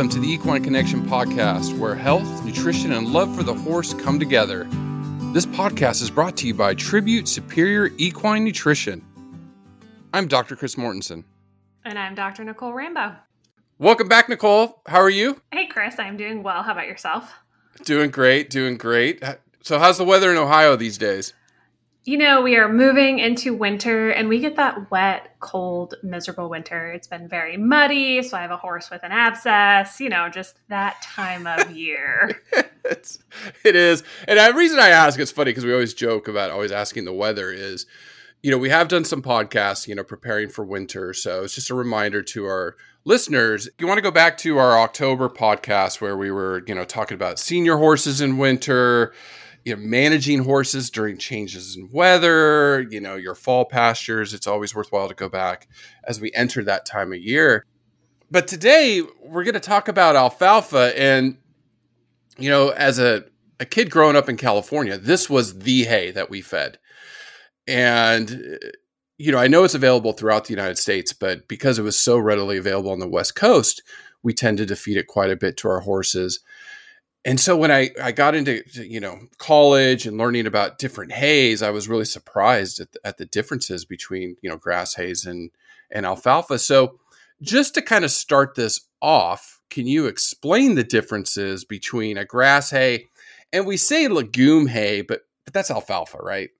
Welcome to the Equine Connection podcast, where health, nutrition, and love for the horse come together. This podcast is brought to you by Tribute Superior Equine Nutrition. I'm Dr. Chris Mortensen. And I'm Dr. Nicole Rambo. Welcome back, Nicole. How are you? Hey, Chris. I'm doing well. How about yourself? Doing great, doing great. So, how's the weather in Ohio these days? You know, we are moving into winter and we get that wet, cold, miserable winter. It's been very muddy, so I have a horse with an abscess, you know, just that time of year. it's, it is. And the reason I ask, it's funny because we always joke about always asking the weather is, you know, we have done some podcasts, you know, preparing for winter. So it's just a reminder to our listeners. You want to go back to our October podcast where we were, you know, talking about senior horses in winter you know, managing horses during changes in weather, you know, your fall pastures. It's always worthwhile to go back as we enter that time of year. But today we're going to talk about alfalfa. And, you know, as a, a kid growing up in California, this was the hay that we fed. And, you know, I know it's available throughout the United States, but because it was so readily available on the West Coast, we tended to feed it quite a bit to our horses and so when I, I got into you know college and learning about different hays, I was really surprised at the, at the differences between you know grass hays and and alfalfa. So just to kind of start this off, can you explain the differences between a grass hay and we say legume hay, but but that's alfalfa, right?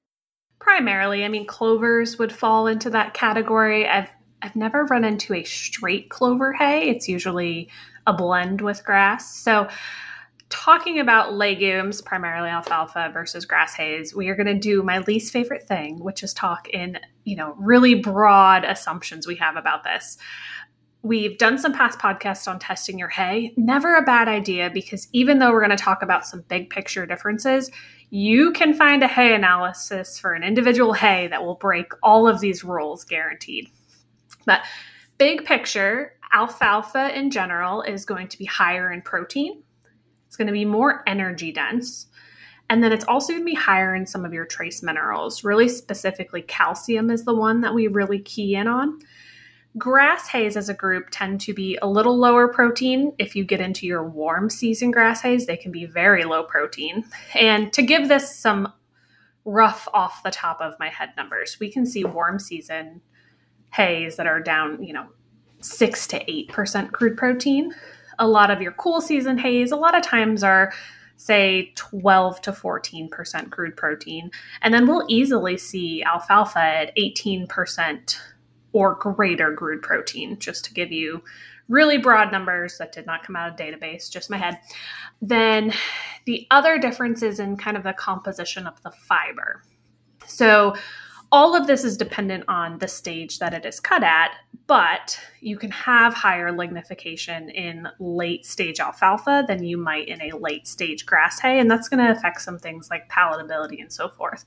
Primarily, I mean clovers would fall into that category. I've I've never run into a straight clover hay. It's usually a blend with grass. So talking about legumes, primarily alfalfa versus grass hays, we are going to do my least favorite thing, which is talk in, you know, really broad assumptions we have about this. We've done some past podcasts on testing your hay. Never a bad idea because even though we're going to talk about some big picture differences, you can find a hay analysis for an individual hay that will break all of these rules guaranteed. But big picture, alfalfa in general is going to be higher in protein going to be more energy dense. And then it's also going to be higher in some of your trace minerals. Really specifically, calcium is the one that we really key in on. Grass hays as a group tend to be a little lower protein. If you get into your warm season grass hays, they can be very low protein. And to give this some rough off the top of my head numbers, we can see warm season hays that are down, you know, 6 to 8% crude protein a lot of your cool season hays, a lot of times are say 12 to 14% crude protein. And then we'll easily see alfalfa at 18% or greater crude protein, just to give you really broad numbers that did not come out of database, just my head. Then the other difference is in kind of the composition of the fiber. So all of this is dependent on the stage that it is cut at, but you can have higher lignification in late stage alfalfa than you might in a late stage grass hay, and that's going to affect some things like palatability and so forth.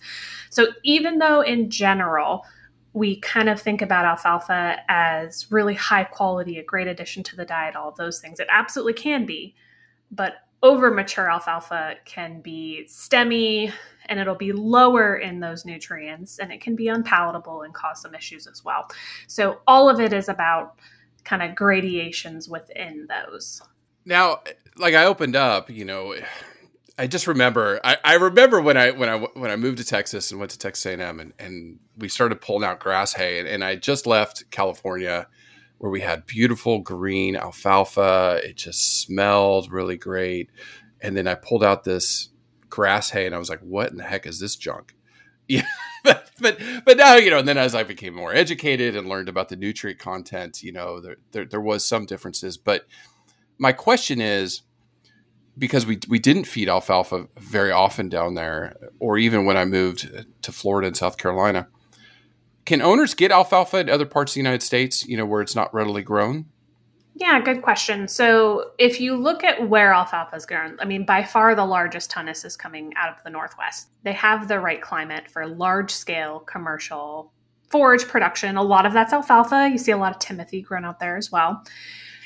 So, even though in general, we kind of think about alfalfa as really high quality, a great addition to the diet, all of those things, it absolutely can be. But over mature alfalfa can be stemmy, and it'll be lower in those nutrients and it can be unpalatable and cause some issues as well. So all of it is about kind of gradations within those. Now, like I opened up, you know, I just remember I, I remember when I when I when I moved to Texas and went to Texas A&M and, and we started pulling out grass hay and, and I just left California where we had beautiful green alfalfa. It just smelled really great. And then I pulled out this grass hay, and I was like, "What in the heck is this junk?" Yeah, but but now you know. And then as I became more educated and learned about the nutrient content, you know, there there, there was some differences. But my question is because we we didn't feed alfalfa very often down there, or even when I moved to Florida and South Carolina. Can owners get alfalfa in other parts of the United States, you know, where it's not readily grown? Yeah, good question. So, if you look at where alfalfa is grown, I mean, by far the largest tunnus is coming out of the Northwest. They have the right climate for large scale commercial forage production. A lot of that's alfalfa. You see a lot of Timothy grown out there as well.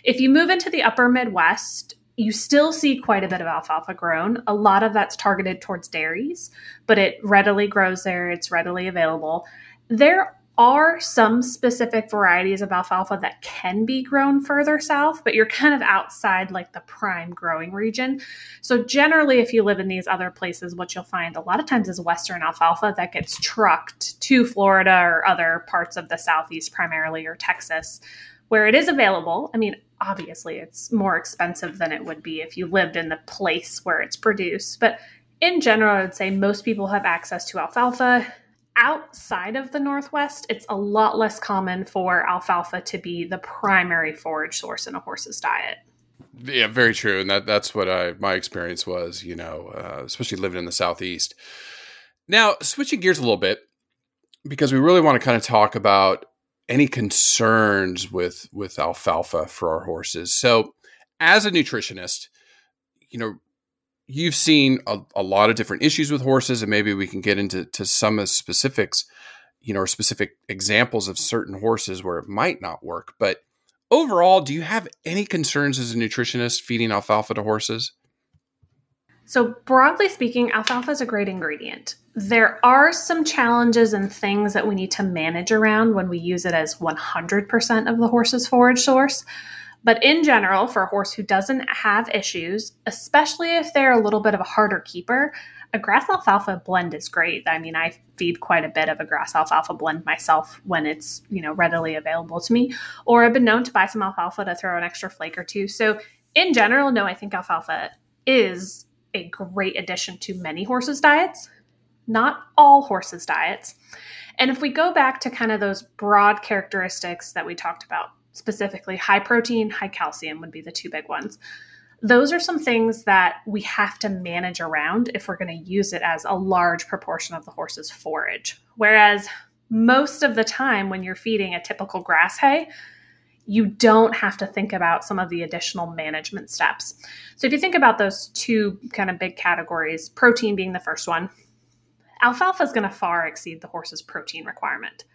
If you move into the upper Midwest, you still see quite a bit of alfalfa grown. A lot of that's targeted towards dairies, but it readily grows there, it's readily available. There are some specific varieties of alfalfa that can be grown further south, but you're kind of outside like the prime growing region. So, generally, if you live in these other places, what you'll find a lot of times is Western alfalfa that gets trucked to Florida or other parts of the Southeast, primarily, or Texas, where it is available. I mean, obviously, it's more expensive than it would be if you lived in the place where it's produced, but in general, I would say most people have access to alfalfa outside of the Northwest, it's a lot less common for alfalfa to be the primary forage source in a horse's diet. Yeah, very true, and that that's what I my experience was. You know, uh, especially living in the southeast. Now, switching gears a little bit, because we really want to kind of talk about any concerns with with alfalfa for our horses. So, as a nutritionist, you know, you've seen a, a, lot of different issues with horses, and maybe we can get into to some of specifics, you know, or specific examples of certain horses where it might not work. But overall, do you have any concerns as a nutritionist feeding alfalfa to horses? So, broadly speaking, alfalfa is a great ingredient. There are some challenges and things that we need to manage around when we use it as 100% of the horse's forage source. But in general, for a horse who doesn't have issues, especially if they're a little bit of a harder keeper, a grass alfalfa blend is great. I mean, I feed quite a bit of a grass alfalfa blend myself when it's, you know, readily available to me, or I've been known to buy some alfalfa to throw an extra flake or two. So, in general, no, I think alfalfa is a great addition to many horses' diets, not all horses' diets. And if we go back to kind of those broad characteristics that we talked about specifically high protein, high calcium would be the two big ones. Those are some things that we have to manage around if we're going to use it as a large proportion of the horse's forage. Whereas most of the time, when you're feeding a typical grass hay, you don't have to think about some of the additional management steps. So, if you think about those two kind of big categories, protein being the first one, alfalfa is going to far exceed the horse's protein requirement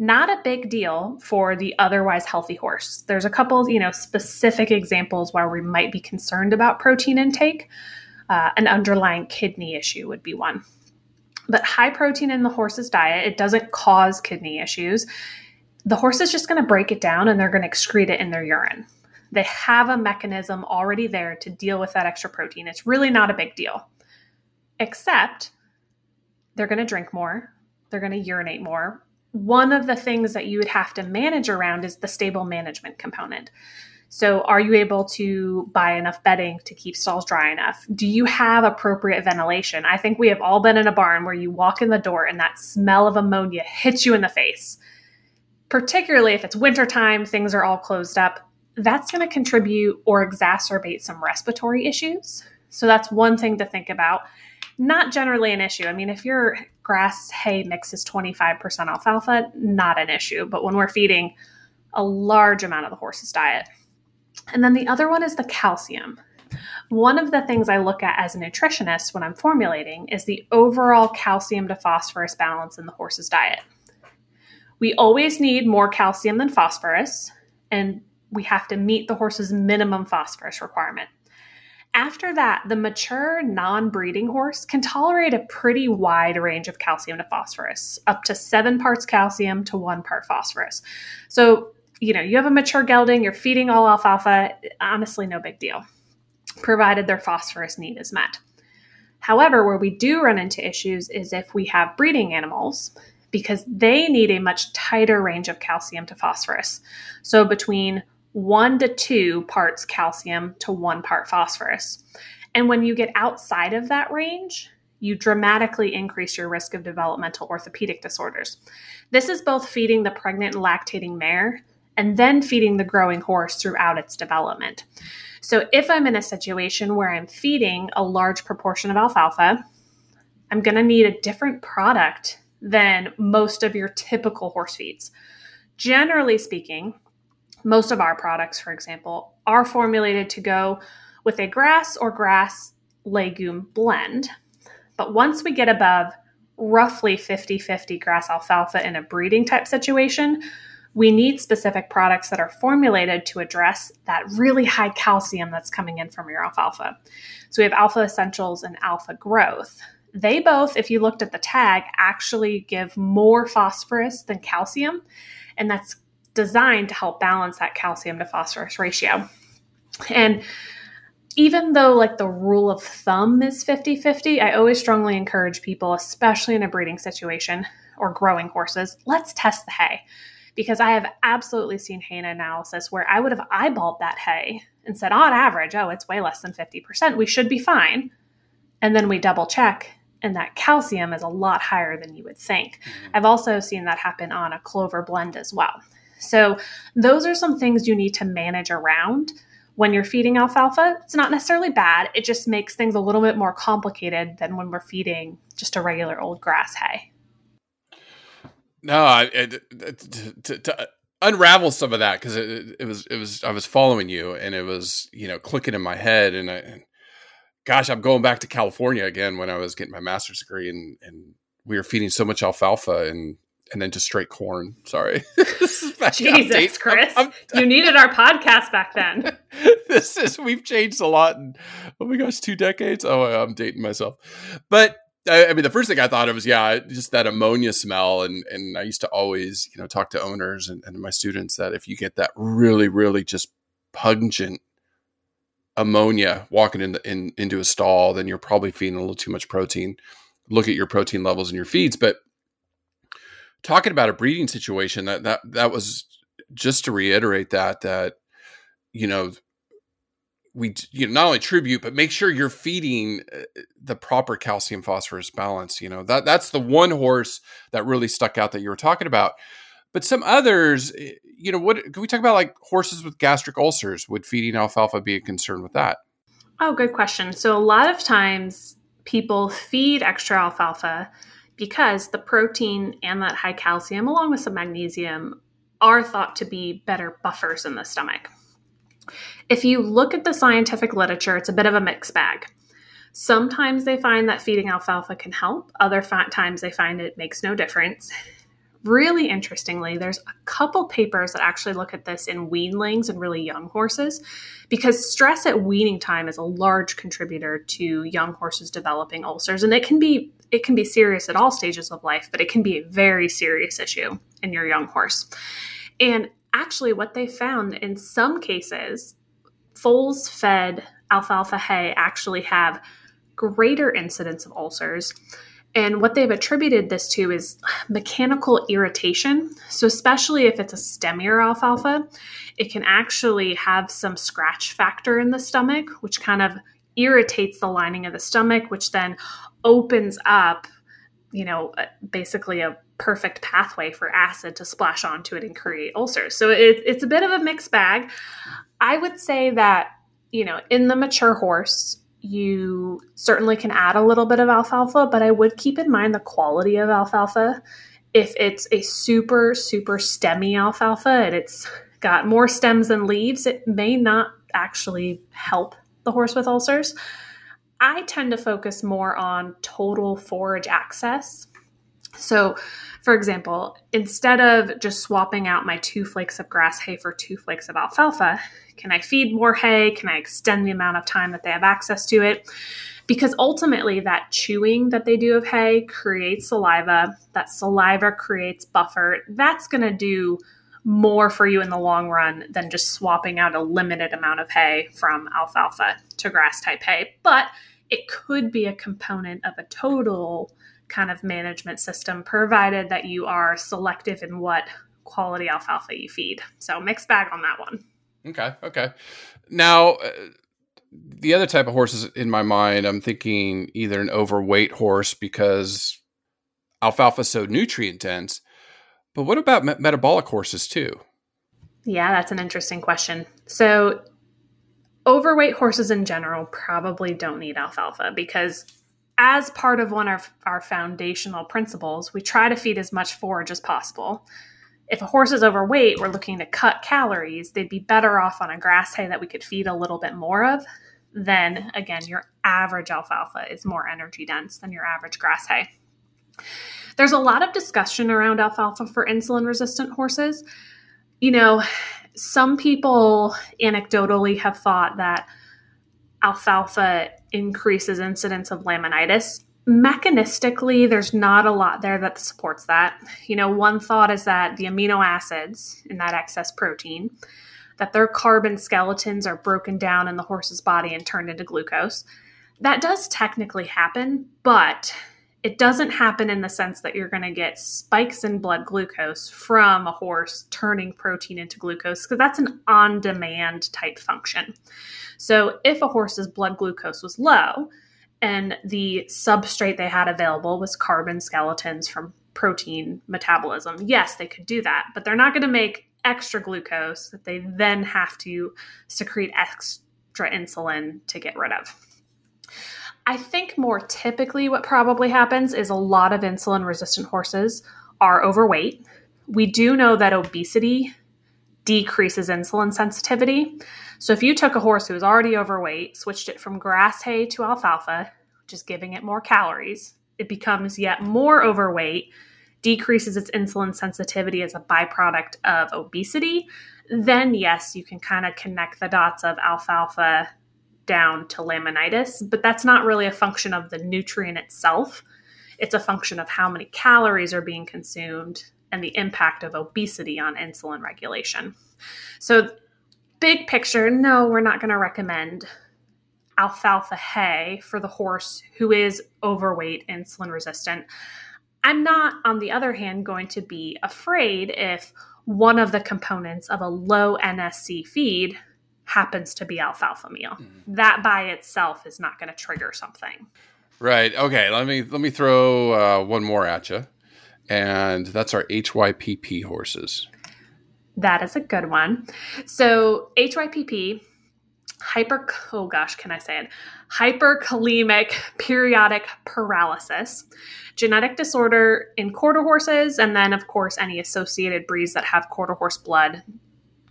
not a big deal for the otherwise healthy horse. There's a couple, you know, specific examples where we might be concerned about protein intake. Uh, an underlying kidney issue would be one. But high protein in the horse's diet, it doesn't cause kidney issues. The horse is just going to break it down and they're going to excrete it in their urine. They have a mechanism already there to deal with that extra protein. It's really not a big deal. Except they're going to drink more, they're going to urinate more, one of the things that you would have to manage around is the stable management component. So, are you able to buy enough bedding to keep stalls dry enough? Do you have appropriate ventilation? I think we have all been in a barn where you walk in the door and that smell of ammonia hits you in the face. Particularly if it's wintertime, things are all closed up. That's going to contribute or exacerbate some respiratory issues. So, that's one thing to think about. Not generally an issue. I mean, if your grass hay mix is 25% alfalfa, not an issue. But when we're feeding a large amount of the horse's diet. And then the other one is the calcium. One of the things I look at as a nutritionist when I'm formulating is the overall calcium to phosphorus balance in the horse's diet. We always need more calcium than phosphorus, and we have to meet the horse's minimum phosphorus requirement. After that, the mature non breeding horse can tolerate a pretty wide range of calcium to phosphorus, up to seven parts calcium to one part phosphorus. So, you know, you have a mature gelding, you're feeding all alfalfa, honestly, no big deal, provided their phosphorus need is met. However, where we do run into issues is if we have breeding animals, because they need a much tighter range of calcium to phosphorus. So, between one to two parts calcium to one part phosphorus. And when you get outside of that range, you dramatically increase your risk of developmental orthopedic disorders. This is both feeding the pregnant and lactating mare and then feeding the growing horse throughout its development. So, if I'm in a situation where I'm feeding a large proportion of alfalfa, I'm going to need a different product than most of your typical horse feeds. Generally speaking, most of our products, for example, are formulated to go with a grass or grass legume blend. But once we get above roughly 50 50 grass alfalfa in a breeding type situation, we need specific products that are formulated to address that really high calcium that's coming in from your alfalfa. So we have Alpha Essentials and Alpha Growth. They both, if you looked at the tag, actually give more phosphorus than calcium. And that's designed to help balance that calcium to phosphorus ratio. And even though like the rule of thumb is 50-50 i always strongly encourage people especially in a breeding situation or growing horses let's test the hay. Because i have absolutely seen hay analysis where i would have eyeballed that hay and said on average oh it's way less than 50% we should be fine. And then we double check and that calcium is a lot higher than you would think. Mm-hmm. i've also seen that happen on a clover blend as well so those are some things you need to manage around when you're feeding alfalfa, it's not necessarily bad. It just makes things a little bit more complicated than when we're feeding just a regular old grass hay. No, I, to, to, to, unravel some of that because it, it, was it was I was following you and it was you know clicking in my head and I, and gosh, I'm going back to California again when I was getting my master's degree and and we were feeding so much alfalfa and and then just straight corn. Sorry. Jesus, Chris. I'm, I'm, you needed our podcast back then. this is, we've changed a lot in, oh my gosh, two decades. Oh, I'm dating myself. But I, I mean, the first thing I thought of was, yeah, just that ammonia smell. And, and I used to always, you know, talk to owners and, and my students that if you get that really, really just pungent ammonia walking in, the, in into a stall, then you're probably feeding a little too much protein. Look at your protein levels in your feeds. But talking about a breeding situation that that that was just to reiterate that that you know we you know not only tribute but make sure you're feeding uh, the proper calcium phosphorus balance you know? That that's the one horse that really stuck out that you were talking about. But some others eh, you know what can we talk about like horses with gastric ulcers? Would feeding alfalfa be a concern with that? Oh good question. So a lot of times people feed extra alfalfa because the protein and that high calcium, along with some magnesium, are thought to be better buffers in the stomach. If you look at the scientific literature, it's a bit of a mixed bag. Sometimes they find that feeding alfalfa can help, other times they find it makes no difference. Really interestingly, there's a couple papers that actually look at this in weanlings and really young horses because stress at weaning time is a large contributor to young horses developing ulcers and it can be it can be serious at all stages of life, but it can be a very serious issue in your young horse. And actually what they found in some cases foals fed alfalfa hay actually have greater incidence of ulcers and what they've attributed this to is mechanical irritation. So, especially if it's a stemmier alfalfa, it can actually have some scratch factor in the stomach, which kind of irritates the lining of the stomach, which then opens up, you know, basically a perfect pathway for acid to splash onto it and create ulcers. So, it, it's a bit of a mixed bag. I would say that, you know, in the mature horse, you certainly can add a little bit of alfalfa, but I would keep in mind the quality of alfalfa. If it's a super, super stemmy alfalfa and it's got more stems than leaves, it may not actually help the horse with ulcers. I tend to focus more on total forage access. So, for example, instead of just swapping out my two flakes of grass hay for two flakes of alfalfa, can I feed more hay? Can I extend the amount of time that they have access to it? Because ultimately, that chewing that they do of hay creates saliva. That saliva creates buffer. That's going to do more for you in the long run than just swapping out a limited amount of hay from alfalfa to grass type hay. But it could be a component of a total kind of management system, provided that you are selective in what quality alfalfa you feed. So, mixed bag on that one. Okay. Okay. Now, uh, the other type of horses in my mind, I'm thinking either an overweight horse because alfalfa is so nutrient dense. But what about me- metabolic horses too? Yeah, that's an interesting question. So, overweight horses in general probably don't need alfalfa because as part of one of our foundational principles, we try to feed as much forage as possible. If a horse is overweight, we're looking to cut calories. They'd be better off on a grass hay that we could feed a little bit more of. Then, again, your average alfalfa is more energy dense than your average grass hay. There's a lot of discussion around alfalfa for insulin resistant horses. You know, some people anecdotally have thought that alfalfa increases incidence of laminitis. mechanistically, there's not a lot there that supports that. You know, one thought is that the amino acids in that excess protein, that their carbon skeletons are broken down in the horse's body and turned into glucose. That does technically happen, but it doesn't happen in the sense that you're going to get spikes in blood glucose from a horse turning protein into glucose because that's an on demand type function. So, if a horse's blood glucose was low and the substrate they had available was carbon skeletons from protein metabolism, yes, they could do that, but they're not going to make extra glucose that they then have to secrete extra insulin to get rid of. I think more typically what probably happens is a lot of insulin resistant horses are overweight. We do know that obesity decreases insulin sensitivity. So if you took a horse who was already overweight, switched it from grass hay to alfalfa, which is giving it more calories, it becomes yet more overweight, decreases its insulin sensitivity as a byproduct of obesity, then yes, you can kind of connect the dots of alfalfa down to laminitis, but that's not really a function of the nutrient itself. It's a function of how many calories are being consumed and the impact of obesity on insulin regulation. So, big picture, no, we're not going to recommend alfalfa hay for the horse who is overweight, insulin resistant. I'm not, on the other hand, going to be afraid if one of the components of a low NSC feed happens to be alfalfa meal. Mm-hmm. That by itself is not going to trigger something. Right. Okay. Let me let me throw uh, one more at you, and that's our HYPP horses. That is a good one. So HYPP, hyper oh gosh, can I say it? Hyperkalemic periodic paralysis, genetic disorder in quarter horses, and then of course any associated breeds that have quarter horse blood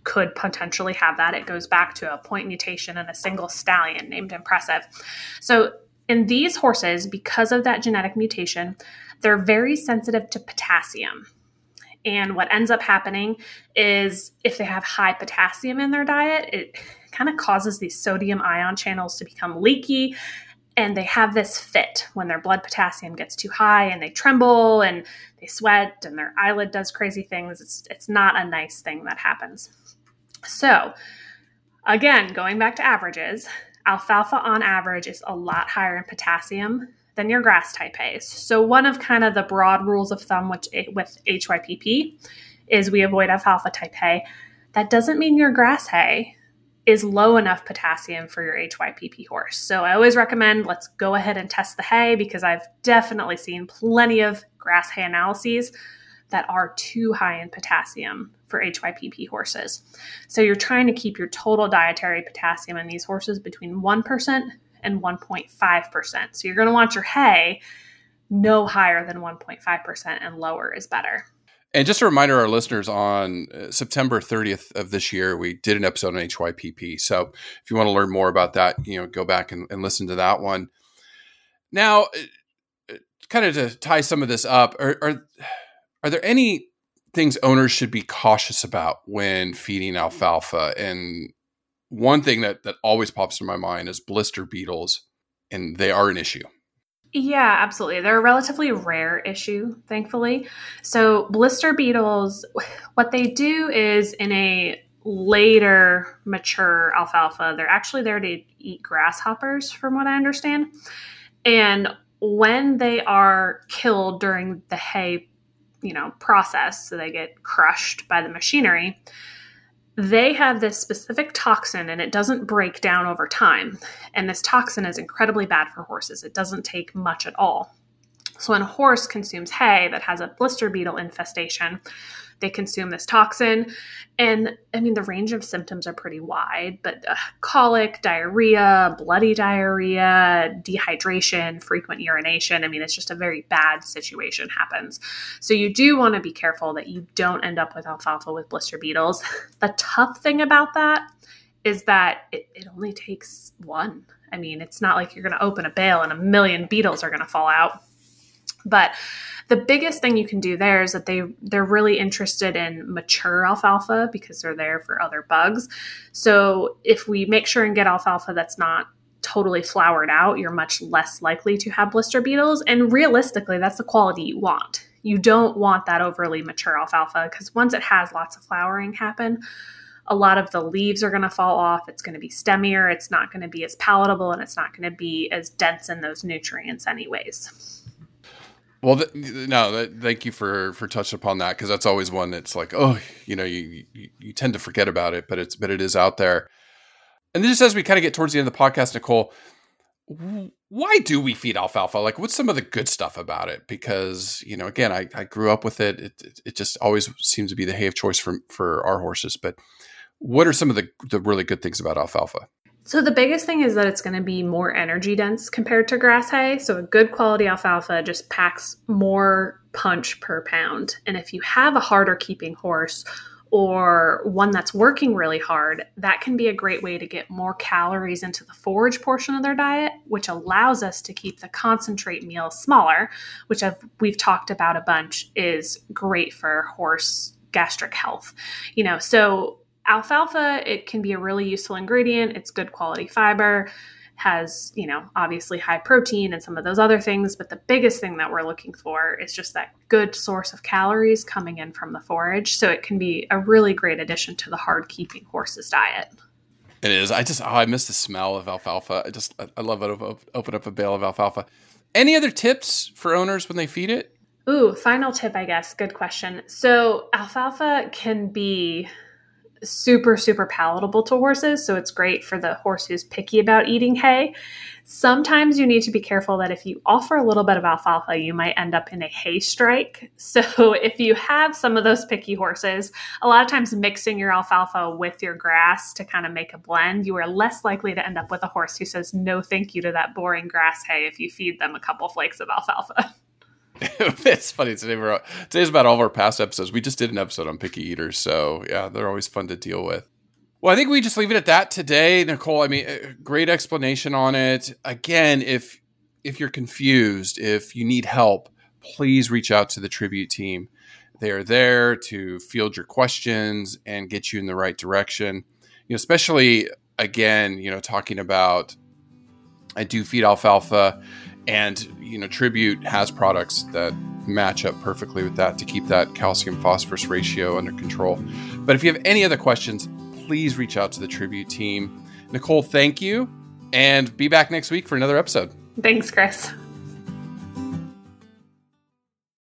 could potentially have that. It goes back to a point mutation in a single stallion named Impressive. So, in these horses, because of that genetic mutation, they're very sensitive to potassium. And what ends up happening is if they have high potassium in their diet, it kind of causes these sodium ion channels to become leaky. And they have this fit when their blood potassium gets too high and they tremble and they sweat and their eyelid does crazy things. It's, it's not a nice thing that happens. So, again, going back to averages, alfalfa on average is a lot higher in potassium than your grass type hays. So, one of kind of the broad rules of thumb which, with eh, HYPP is we avoid alfalfa type hay. That doesn't mean your grass hay is low enough potassium for your HYPP horse. So I always recommend let's go ahead and test the hay because I've definitely seen plenty of grass hay analyses that are too high in potassium for HYPP horses. So you're trying to keep your total dietary potassium in these horses between 1% and 1.5%. So you're going to want your hay no higher than 1.5% and lower is better. And just a reminder, our listeners, on uh, September 30th of this year, we did an episode on HYPP. So if you want to learn more about that, you know, go back and, and listen to that one. Now, uh, uh, kind of to tie some of this up, are, are are there any things owners should be cautious about when feeding alfalfa? And one thing that that always pops in my mind is blister beetles, and they are an issue. Yeah, absolutely. They're a relatively rare issue, thankfully. So, blister beetles, what they do is in a later mature alfalfa, they're actually there to eat grasshoppers, from what I understand. And when they are killed during the hay you know process so they get crushed by the machinery they have this specific toxin and it doesn't break down over time. And this toxin is incredibly bad for horses. It doesn't take much at all. So when a horse consumes hay that has a blister beetle infestation they consume this toxin. And I mean, the range of symptoms are pretty wide, but uh, colic, diarrhea, bloody diarrhea, dehydration, frequent urination. I mean, it's just a very bad situation happens. So you do want to be careful that you don't end up with alfalfa with blister beetles. The tough thing about that is that it, it only takes one. I mean, it's not like you're going to open a bale and a million beetles are going to fall out. But the biggest thing you can do there is that they they're really interested in mature alfalfa because they're there for other bugs. So if we make sure and get alfalfa that's not totally flowered out, you're much less likely to have blister beetles. And realistically, that's the quality you want. You don't want that overly mature alfalfa because once it has lots of flowering happen, a lot of the leaves are going to fall off. It's going to be stemmier. It's not going to be as palatable and it's not going to be as dense in those nutrients, anyways. Well, th- no, th- thank you for for touching upon that because that's always one that's like, oh, you know, you, you, you tend to forget about it, but it's but it is out there. And just as we kind of get towards the end of the podcast, Nicole, why do we feed alfalfa? Like, what's some of the good stuff about it? Because you know, again, I, I grew up with it. it. It, it just always seems to be the hay of choice for for our horses. But what are some of the the really good things about alfalfa? So the biggest thing is that it's going to be more energy dense compared to grass hay. So a good quality alfalfa just packs more punch per pound. And if you have a harder keeping horse or one that's working really hard, that can be a great way to get more calories into the forage portion of their diet, which allows us to keep the concentrate meal smaller, which I've, we've talked about a bunch is great for horse gastric health. You know, so alfalfa, it can be a really useful ingredient. It's good quality fiber has, you know, obviously high protein and some of those other things, but the biggest thing that we're looking for is just that good source of calories coming in from the forage. So it can be a really great addition to the hard keeping horse's diet. It is. I just, oh, I miss the smell of alfalfa. I just, I love it. Open up a bale of alfalfa. Any other tips for owners when they feed it? Ooh, final tip, I guess. Good question. So, alfalfa can be super, super palatable to horses. So it's great for the horse who's picky about eating hay. Sometimes you need to be careful that if you offer a little bit of alfalfa, you might end up in a hay strike. So if you have some of those picky horses, a lot of times mixing your alfalfa with your grass to kind of make a blend, you are less likely to end up with a horse who says no thank you to that boring grass hay if you feed them a couple flakes of alfalfa. it's funny today. We're today's about all of our past episodes. We just did an episode on picky eaters, so yeah, they're always fun to deal with. Well, I think we just leave it at that today, Nicole. I mean, uh, great explanation on it. Again, if if you're confused, if you need help, please reach out to the tribute team. They are there to field your questions and get you in the right direction. You know, especially again, you know, talking about I do feed alfalfa and you know tribute has products that match up perfectly with that to keep that calcium phosphorus ratio under control. But if you have any other questions please reach out to the tribute team. Nicole thank you and be back next week for another episode. Thanks chris